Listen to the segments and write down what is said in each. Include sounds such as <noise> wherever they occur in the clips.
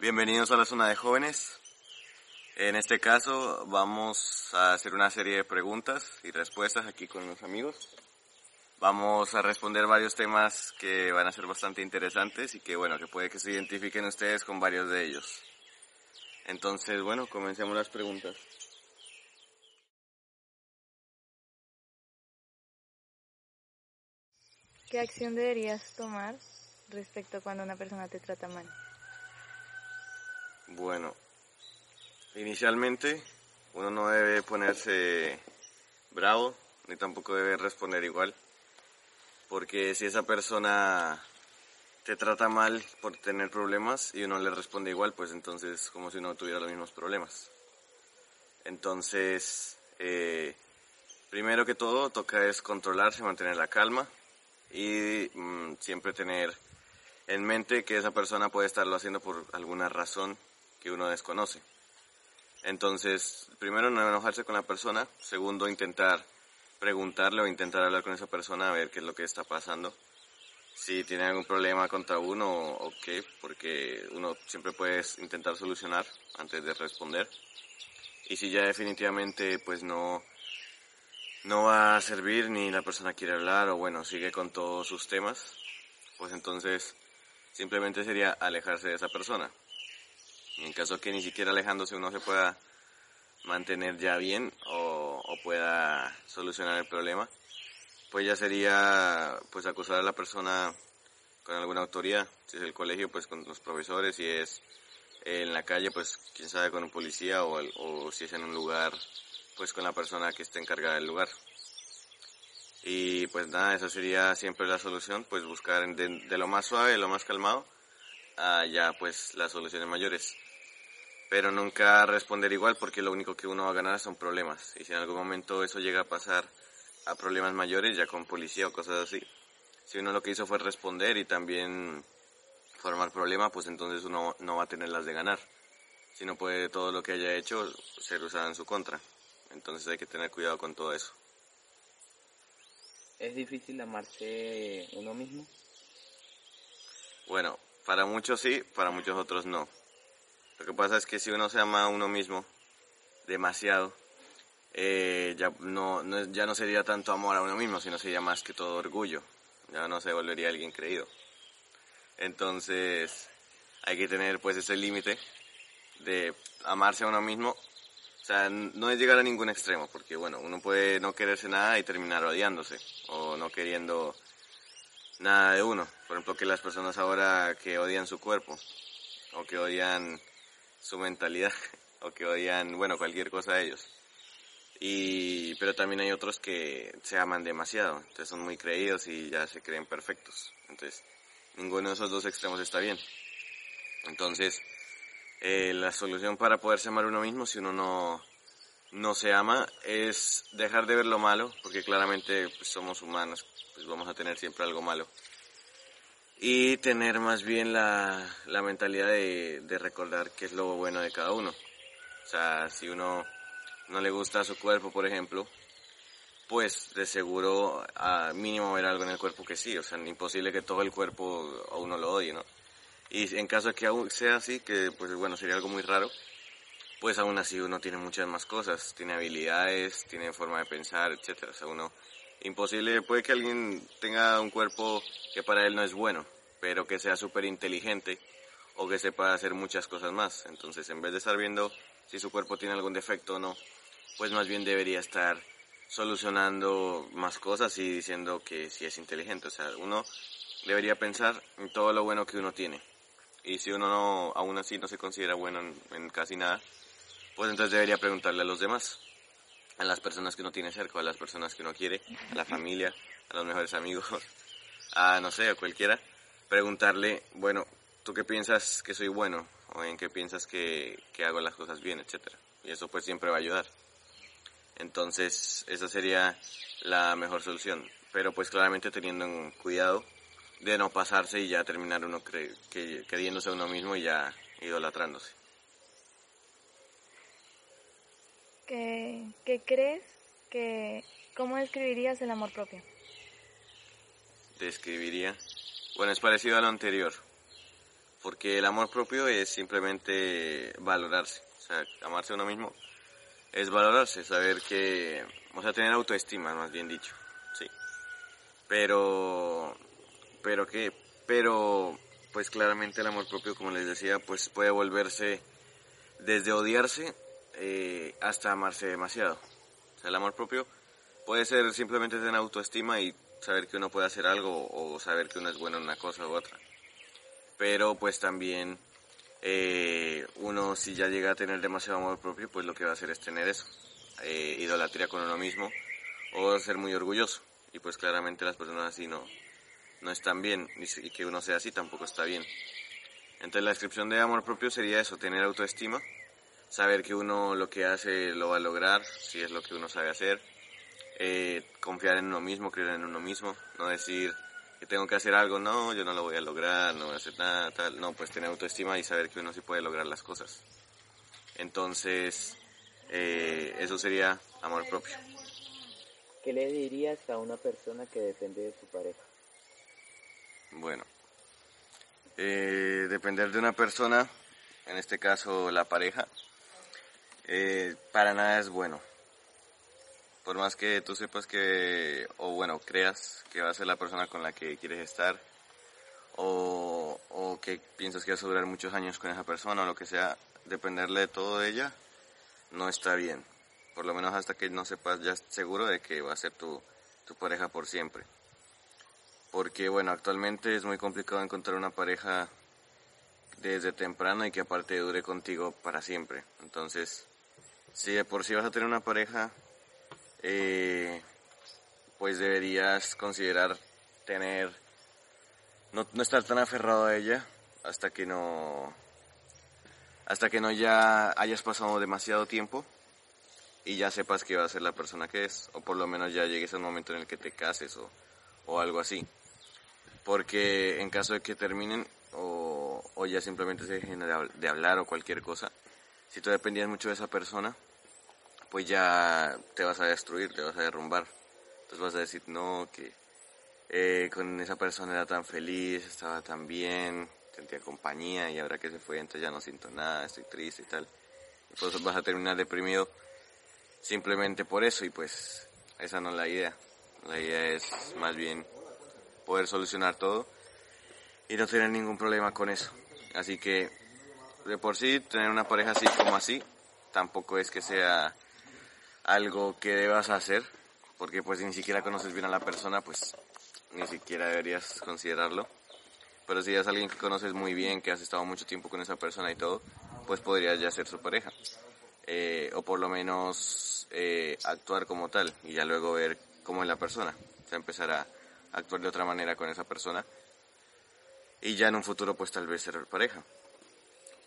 Bienvenidos a la zona de jóvenes. En este caso vamos a hacer una serie de preguntas y respuestas aquí con los amigos. Vamos a responder varios temas que van a ser bastante interesantes y que bueno, que puede que se identifiquen ustedes con varios de ellos. Entonces, bueno, comencemos las preguntas. ¿Qué acción deberías tomar respecto a cuando una persona te trata mal? Bueno, inicialmente uno no debe ponerse bravo ni tampoco debe responder igual, porque si esa persona te trata mal por tener problemas y uno le responde igual, pues entonces como si uno tuviera los mismos problemas. Entonces, eh, primero que todo, toca es controlarse, mantener la calma y mm, siempre tener en mente que esa persona puede estarlo haciendo por alguna razón que uno desconoce. Entonces, primero no enojarse con la persona, segundo intentar preguntarle o intentar hablar con esa persona a ver qué es lo que está pasando, si tiene algún problema contra uno o, qué, porque uno siempre puede intentar solucionar antes de responder. Y si ya definitivamente pues no, no va a servir ni la persona quiere hablar o bueno, sigue con todos sus temas, pues entonces simplemente sería alejarse de esa persona. En caso que ni siquiera alejándose uno se pueda mantener ya bien o, pueda solucionar el problema, pues ya sería pues acusar a la persona con alguna autoridad, si es el colegio pues con los profesores, si es en la calle pues quién sabe con un policía o, o si es en un lugar pues con la persona que esté encargada del lugar. Y pues nada, esa sería siempre la solución, pues buscar de, de lo más suave, de lo más calmado, a ya pues las soluciones mayores. Pero nunca responder igual porque lo único que uno va a ganar son problemas. Y si en algún momento eso llega a pasar a problemas mayores, ya con policía o cosas así, si uno lo que hizo fue responder y también formar problemas, pues entonces uno no va a tener las de ganar. Si no puede todo lo que haya hecho ser usado en su contra. Entonces hay que tener cuidado con todo eso. ¿Es difícil amarse uno mismo? Bueno, para muchos sí, para muchos otros no. Lo que pasa es que si uno se ama a uno mismo demasiado, eh, ya, no, no, ya no sería tanto amor a uno mismo, sino sería más que todo orgullo. Ya no se volvería alguien creído. Entonces, hay que tener pues ese límite de amarse a uno mismo o sea, no es llegar a ningún extremo, porque bueno, uno puede no quererse nada y terminar odiándose, o no queriendo nada de uno. Por ejemplo, que las personas ahora que odian su cuerpo, o que odian su mentalidad, <laughs> o que odian, bueno, cualquier cosa de ellos. Y, pero también hay otros que se aman demasiado, entonces son muy creídos y ya se creen perfectos. Entonces, ninguno de esos dos extremos está bien. Entonces, eh, la solución para poderse amar uno mismo si uno no, no se ama es dejar de ver lo malo, porque claramente pues, somos humanos, pues vamos a tener siempre algo malo. Y tener más bien la, la mentalidad de, de recordar qué es lo bueno de cada uno. O sea, si uno no le gusta su cuerpo, por ejemplo, pues de seguro a mínimo ver algo en el cuerpo que sí, o sea, imposible que todo el cuerpo a uno lo odie, ¿no? Y en caso de que aún sea así, que pues bueno, sería algo muy raro, pues aún así uno tiene muchas más cosas, tiene habilidades, tiene forma de pensar, etcétera. O sea, uno, imposible, puede que alguien tenga un cuerpo que para él no es bueno, pero que sea súper inteligente o que sepa hacer muchas cosas más. Entonces, en vez de estar viendo si su cuerpo tiene algún defecto o no, pues más bien debería estar solucionando más cosas y diciendo que sí es inteligente. O sea, uno debería pensar en todo lo bueno que uno tiene y si uno no, aún así no se considera bueno en, casi nada, pues entonces debería preguntarle a los demás, a las personas que uno tiene cerca, a las personas que uno quiere, a la familia, a los mejores amigos, <laughs> a no sé, a cualquiera, preguntarle, bueno, ¿tú qué piensas que soy bueno? ¿O en qué piensas que, hago las cosas bien, etcétera? Y eso pues siempre va a ayudar. Entonces, esa sería la mejor solución. Pero pues claramente teniendo en cuidado de no pasarse y ya terminar uno cre a uno mismo y ya idolatrándose. ¿Qué, ¿Qué, crees que... ¿Cómo describirías el amor propio? Describiría... Bueno, es parecido a lo anterior. porque el amor propio es simplemente valorarse, o sea, amarse a uno mismo es valorarse, saber que, o sea, tener autoestima, más bien dicho, sí. Pero, pero que, pero, pues claramente el amor propio, como les decía, pues puede volverse desde odiarse eh, hasta amarse demasiado. O sea, el amor propio puede ser simplemente tener autoestima y saber que uno puede hacer algo o saber que uno es bueno en una cosa u otra. Pero pues también eh, uno si ya llega a tener demasiado amor propio, pues lo que va a hacer es tener eso, eh, idolatría con uno mismo o ser muy orgulloso. Y pues claramente las personas así no, no están bien y que uno sea así tampoco está bien. Entonces la descripción de amor propio sería eso, tener autoestima, saber que uno lo que hace lo va a lograr, si es lo que uno sabe hacer, eh, confiar en uno mismo, creer en uno mismo, no decir que tengo que hacer algo, no, yo no lo voy a lograr, no voy a hacer nada, tal, no, pues tener autoestima y saber que uno sí puede lograr las cosas. Entonces, eh, eso sería amor propio. ¿Qué le dirías a una persona que depende de su pareja? Bueno, eh, depender de una persona, en este caso la pareja, eh, para nada es bueno. Por más que tú sepas que, o bueno, creas que va a ser la persona con la que quieres estar, o, o que piensas que vas a durar muchos años con esa persona o lo que sea, dependerle de todo de ella no está bien. Por lo menos hasta que no sepas ya seguro de que va a ser tu, tu pareja por siempre. Porque bueno, actualmente es muy complicado encontrar una pareja desde temprano y que aparte dure contigo para siempre. Entonces, si de por sí vas a tener una pareja, eh, pues deberías considerar tener, no, estar tan aferrado a ella hasta que no, hasta que no ya hayas pasado demasiado tiempo y ya sepas que va a ser la persona que es, o por lo menos ya llegues al momento en el que te cases o, o algo así. Porque en caso de que terminen o, o ya simplemente se dejen de hablar o cualquier cosa, si tú dependías mucho de esa persona, pues ya te vas a destruir, te vas a derrumbar. Entonces vas a decir, no, que eh, con esa persona era tan feliz, estaba tan bien, sentía compañía y ahora que se fue entonces ya no siento nada, estoy triste y tal. Y vas a terminar deprimido simplemente por eso y pues esa no es la idea. La idea es más bien poder solucionar todo y no tener ningún problema con eso. Así que de por sí tener una pareja así como así tampoco es que sea algo que debas hacer, porque pues ni siquiera conoces bien a la persona, pues ni siquiera deberías considerarlo. Pero si es alguien que conoces muy bien, que has estado mucho tiempo con esa persona y todo, pues podrías ya ser su pareja. Eh, o por lo menos eh, actuar como tal y ya luego ver cómo es la persona. O sea, empezar a actuar de otra manera con esa persona y ya en un futuro pues tal vez ser pareja.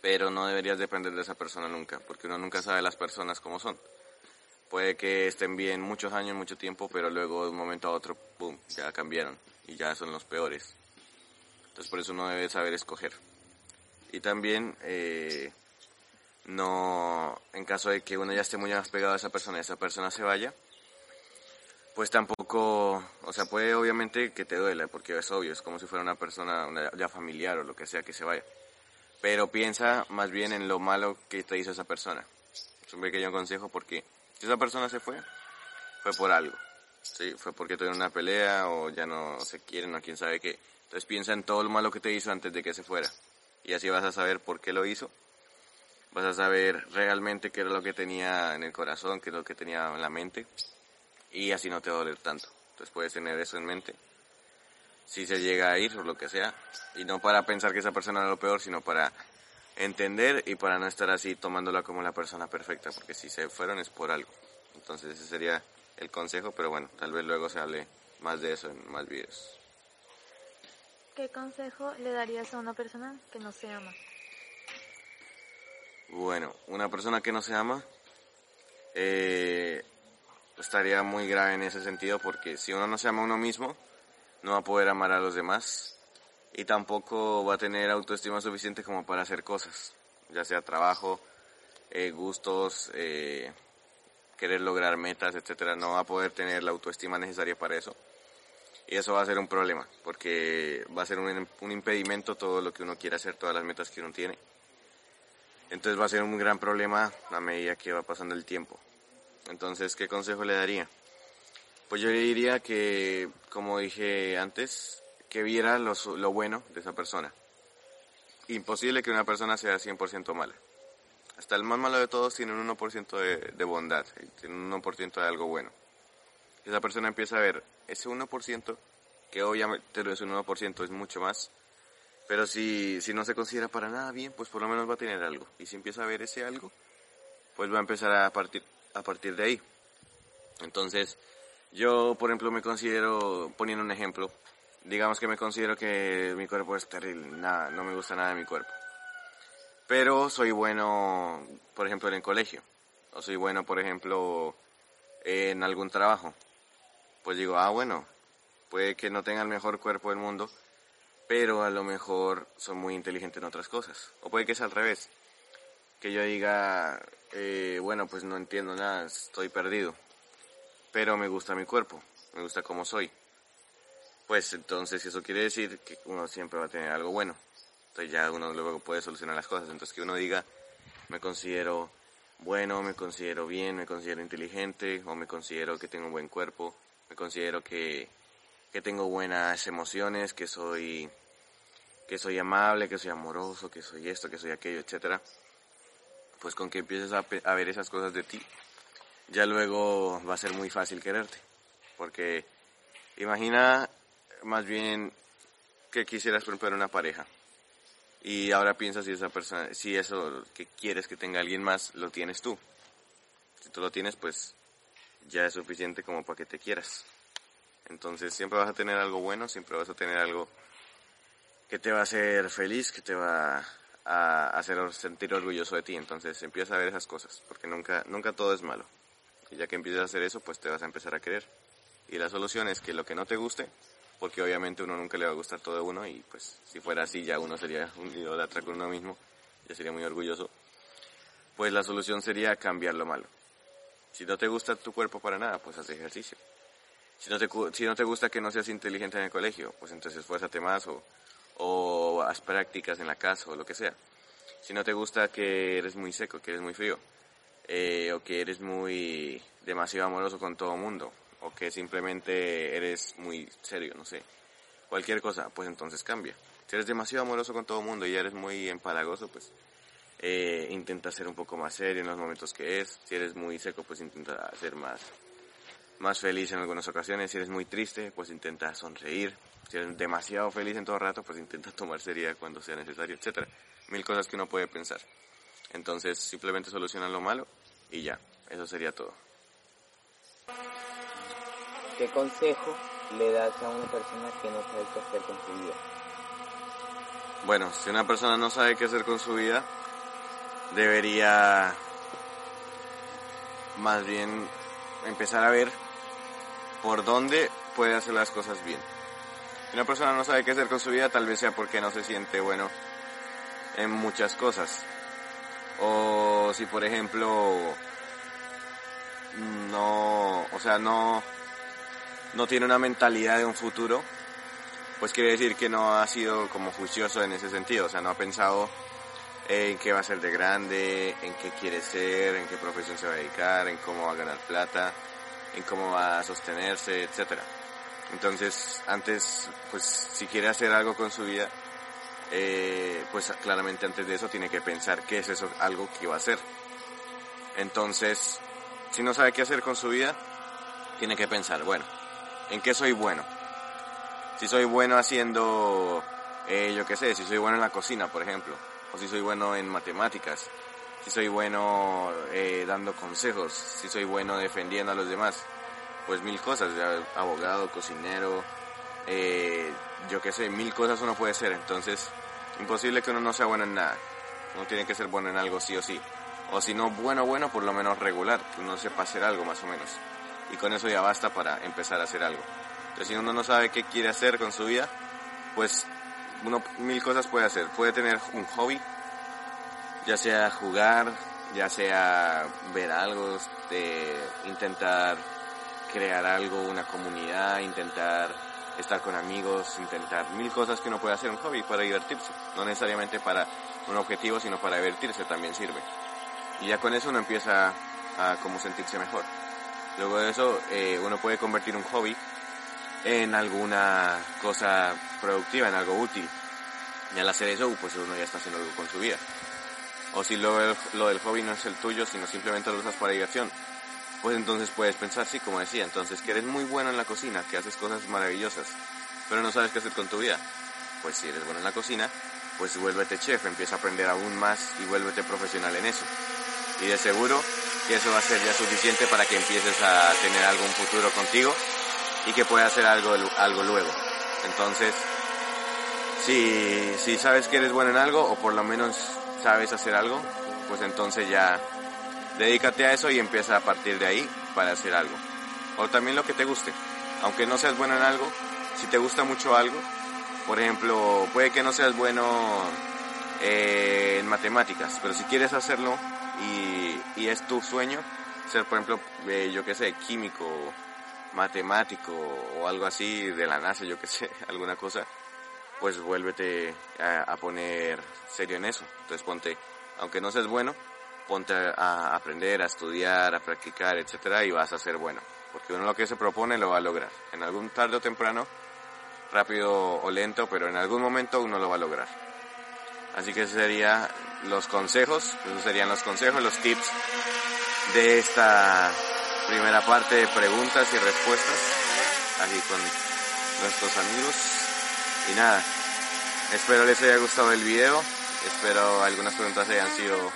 Pero no deberías depender de esa persona nunca, porque uno nunca sabe las personas cómo son puede que estén bien muchos años, mucho tiempo, pero luego de un momento a otro, ¡pum!, ya cambiaron y ya son los peores. Entonces por eso uno debe saber escoger. Y también, eh, no, en caso de que uno ya esté muy más pegado a esa persona y esa persona se vaya, pues tampoco, o sea, puede obviamente que te duela, porque es obvio, es como si fuera una persona ya familiar o lo que sea que se vaya. Pero piensa más bien en lo malo que te hizo esa persona. Es un pequeño consejo porque si esa persona se fue, fue por algo. Sí, fue porque tuvieron una pelea o ya no se quieren o quién sabe qué. Entonces piensa en todo lo malo que te hizo antes de que se fuera. Y así vas a saber por qué lo hizo. Vas a saber realmente qué era lo que tenía en el corazón, qué es lo que tenía en la mente. Y así no te va a doler tanto. Entonces puedes tener eso en mente. Si se llega a ir o lo que sea. Y no para pensar que esa persona era lo peor, sino para entender y para no estar así tomándola como la persona perfecta, porque si se fueron es por algo. Entonces ese sería el consejo, pero bueno, tal vez luego se hable más de eso en más videos. ¿Qué consejo le darías a una persona que no se ama? Bueno, una persona que no se ama eh, estaría muy grave en ese sentido porque si uno no se ama a uno mismo, no va a poder amar a los demás y tampoco va a tener autoestima suficiente como para hacer cosas, ya sea trabajo, eh, gustos, eh, querer lograr metas, etcétera. No va a poder tener la autoestima necesaria para eso. Y eso va a ser un problema, porque va a ser un, un impedimento todo lo que uno quiere hacer, todas las metas que uno tiene. Entonces va a ser un gran problema a medida que va pasando el tiempo. Entonces, ¿qué consejo le daría? Pues yo le diría que, como dije antes, que viera lo, bueno de esa persona. Imposible que una persona sea 100% mala. Hasta el más malo de todos tiene un 1% de, de bondad, tiene un 1% de algo bueno. Esa persona empieza a ver ese 1%, que obviamente es un 1%, es mucho más, pero si, si no se considera para nada bien, pues por lo menos va a tener algo. Y si empieza a ver ese algo, pues va a empezar a partir, a partir de ahí. Entonces, yo, por ejemplo, me considero, poniendo un ejemplo, digamos que me considero que mi cuerpo es terrible, nada, no me gusta nada de mi cuerpo. Pero soy bueno, por ejemplo, en el colegio. O soy bueno, por ejemplo, en algún trabajo. Pues digo, ah, bueno, puede que no tenga el mejor cuerpo del mundo, pero a lo mejor son muy inteligentes en otras cosas. O puede que sea al revés, que yo diga, eh, bueno, pues no entiendo nada, estoy perdido, pero me gusta mi cuerpo, me gusta cómo soy. Pues entonces eso quiere decir que uno siempre va a tener algo bueno. Entonces ya uno luego puede solucionar las cosas. Entonces que uno diga, me considero bueno, me considero bien, me considero inteligente, o me considero que tengo un buen cuerpo, me considero que que tengo buenas emociones, que soy que soy amable, que soy amoroso, que soy esto, que soy aquello, etcétera. Pues con que empieces a, ver esas cosas de ti, ya luego va a ser muy fácil quererte. Porque imagina más bien que quisieras ejemplo una pareja. Y ahora piensas si esa persona, si eso que quieres que tenga alguien más, lo tienes tú. Si tú lo tienes, pues ya es suficiente como para que te quieras. Entonces siempre vas a tener algo bueno, siempre vas a tener algo que te va a hacer feliz, que te va a hacer sentir orgulloso de ti. Entonces empieza a ver esas cosas, porque nunca, nunca todo es malo. Y ya que empiezas a hacer eso, pues te vas a empezar a querer. Y la solución es que lo que no te guste, porque obviamente uno nunca le va a gustar todo a uno y pues si fuera así ya uno sería un idolatra con uno mismo, ya sería muy orgulloso. Pues la solución sería cambiar lo malo. Si no te gusta tu cuerpo para nada, pues haz ejercicio. Si no, te, si no te gusta que no seas inteligente en el colegio, pues entonces esfuérzate más o, o haz prácticas en la casa o lo que sea. Si no te gusta que eres muy seco, que eres muy frío, eh, o que eres muy demasiado amoroso con todo mundo, o que simplemente eres muy serio, no sé, cualquier cosa, pues entonces cambia. Si eres demasiado amoroso con todo mundo y eres muy empalagoso, pues eh, intenta ser un poco más serio en los momentos que es. Si eres muy seco, pues intenta ser más más feliz en algunas ocasiones. Si eres muy triste, pues intenta sonreír. Si eres demasiado feliz en todo rato, pues intenta <laughs> tomar seriedad cuando sea necesario, etcétera. Mil cosas que uno puede pensar. Entonces, simplemente soluciona lo malo y ya. Eso sería todo. ¿Qué consejo le das a una persona que no sabe qué hacer con su vida? Bueno, si una persona no sabe qué hacer con su vida, debería más bien empezar a ver por dónde puede hacer las cosas bien. Si una persona no sabe qué hacer con su vida, tal vez sea porque no se siente bueno en muchas cosas. O si, por ejemplo, no, o sea, no, no tiene una mentalidad de un futuro, pues quiere decir que no ha sido como juicioso en ese sentido, o sea, no ha pensado en qué va a ser de grande, en qué quiere ser, en qué profesión se va a dedicar, en cómo va a ganar plata, en cómo va a sostenerse, etcétera. Entonces, antes, pues, si quiere hacer algo con su vida, eh, pues claramente antes de eso tiene que pensar qué es eso, algo que va a hacer. Entonces, si no sabe qué hacer con su vida, tiene que pensar, bueno, ¿en qué soy bueno? Si soy bueno haciendo, eh, yo qué sé, si soy bueno en la cocina, por ejemplo, o si soy bueno en matemáticas, si soy bueno eh, dando consejos, si soy bueno defendiendo a los demás, pues mil cosas, abogado, cocinero, eh, yo qué sé, mil cosas uno puede ser, entonces imposible que uno no sea bueno en nada, uno tiene que ser bueno en algo sí o sí, o si no bueno, bueno, por lo menos regular, que uno sepa hacer algo más o menos, y con eso ya basta para empezar a hacer algo. Entonces si uno no sabe qué quiere hacer con su vida, pues uno mil cosas puede hacer. Puede tener un hobby, ya sea jugar, ya sea ver algo, de intentar crear algo, una comunidad, intentar estar con amigos, intentar mil cosas que uno puede hacer un hobby para divertirse. No necesariamente para un objetivo, sino para divertirse también sirve. Y ya con eso uno empieza a como sentirse mejor. Luego de eso, eh, uno puede convertir un hobby en alguna cosa productiva, en algo útil. Y al hacer eso, pues uno ya está haciendo algo con su vida. O si lo, lo del hobby no es el tuyo, sino simplemente lo usas para diversión, pues entonces puedes pensar, sí, como decía, entonces que eres muy bueno en la cocina, que haces cosas maravillosas, pero no sabes qué hacer con tu vida. Pues si eres bueno en la cocina, pues vuélvete chef, empieza a aprender aún más y vuélvete profesional en eso. Y de seguro que eso va a ser ya suficiente para que empieces a tener algún futuro contigo y que puedas hacer algo, algo luego. Entonces, si, si sabes que eres bueno en algo, o por lo menos sabes hacer algo, pues entonces ya dedícate a eso y empieza a partir de ahí para hacer algo. O también lo que te guste. Aunque no seas bueno en algo, si te gusta mucho algo, por ejemplo, puede que no seas bueno eh, en matemáticas, pero si quieres hacerlo y, y, es tu sueño, ser por ejemplo, eh, yo qué sé, químico, matemático o algo así de la NASA, yo qué <laughs> sé, alguna cosa, pues vuélvete a, a poner serio en eso. Entonces ponte, aunque no seas bueno, ponte a aprender, a estudiar, a practicar, etcétera, y vas a ser bueno. Porque uno lo que se propone lo va a lograr. En algún tarde o temprano, rápido o lento, pero en algún momento uno lo va a lograr. Así que esos serían los consejos, serían los consejos, los tips de esta primera parte de preguntas y respuestas, aquí con nuestros amigos. Y nada, espero les haya gustado el video, espero algunas preguntas hayan sido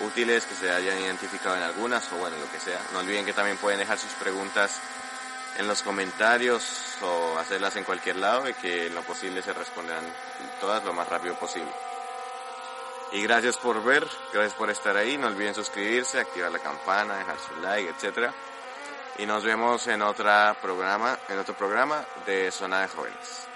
útiles, que se hayan identificado en algunas o bueno, lo que sea. No olviden que también pueden dejar sus preguntas en los comentarios o hacerlas en cualquier lado y que en lo posible se responderán todas lo más rápido posible. Y gracias por ver, gracias por estar ahí. No olviden suscribirse, activar la campana, dejar su like, etc. Y nos vemos en otra programa, en otro programa de Zona de Jóvenes.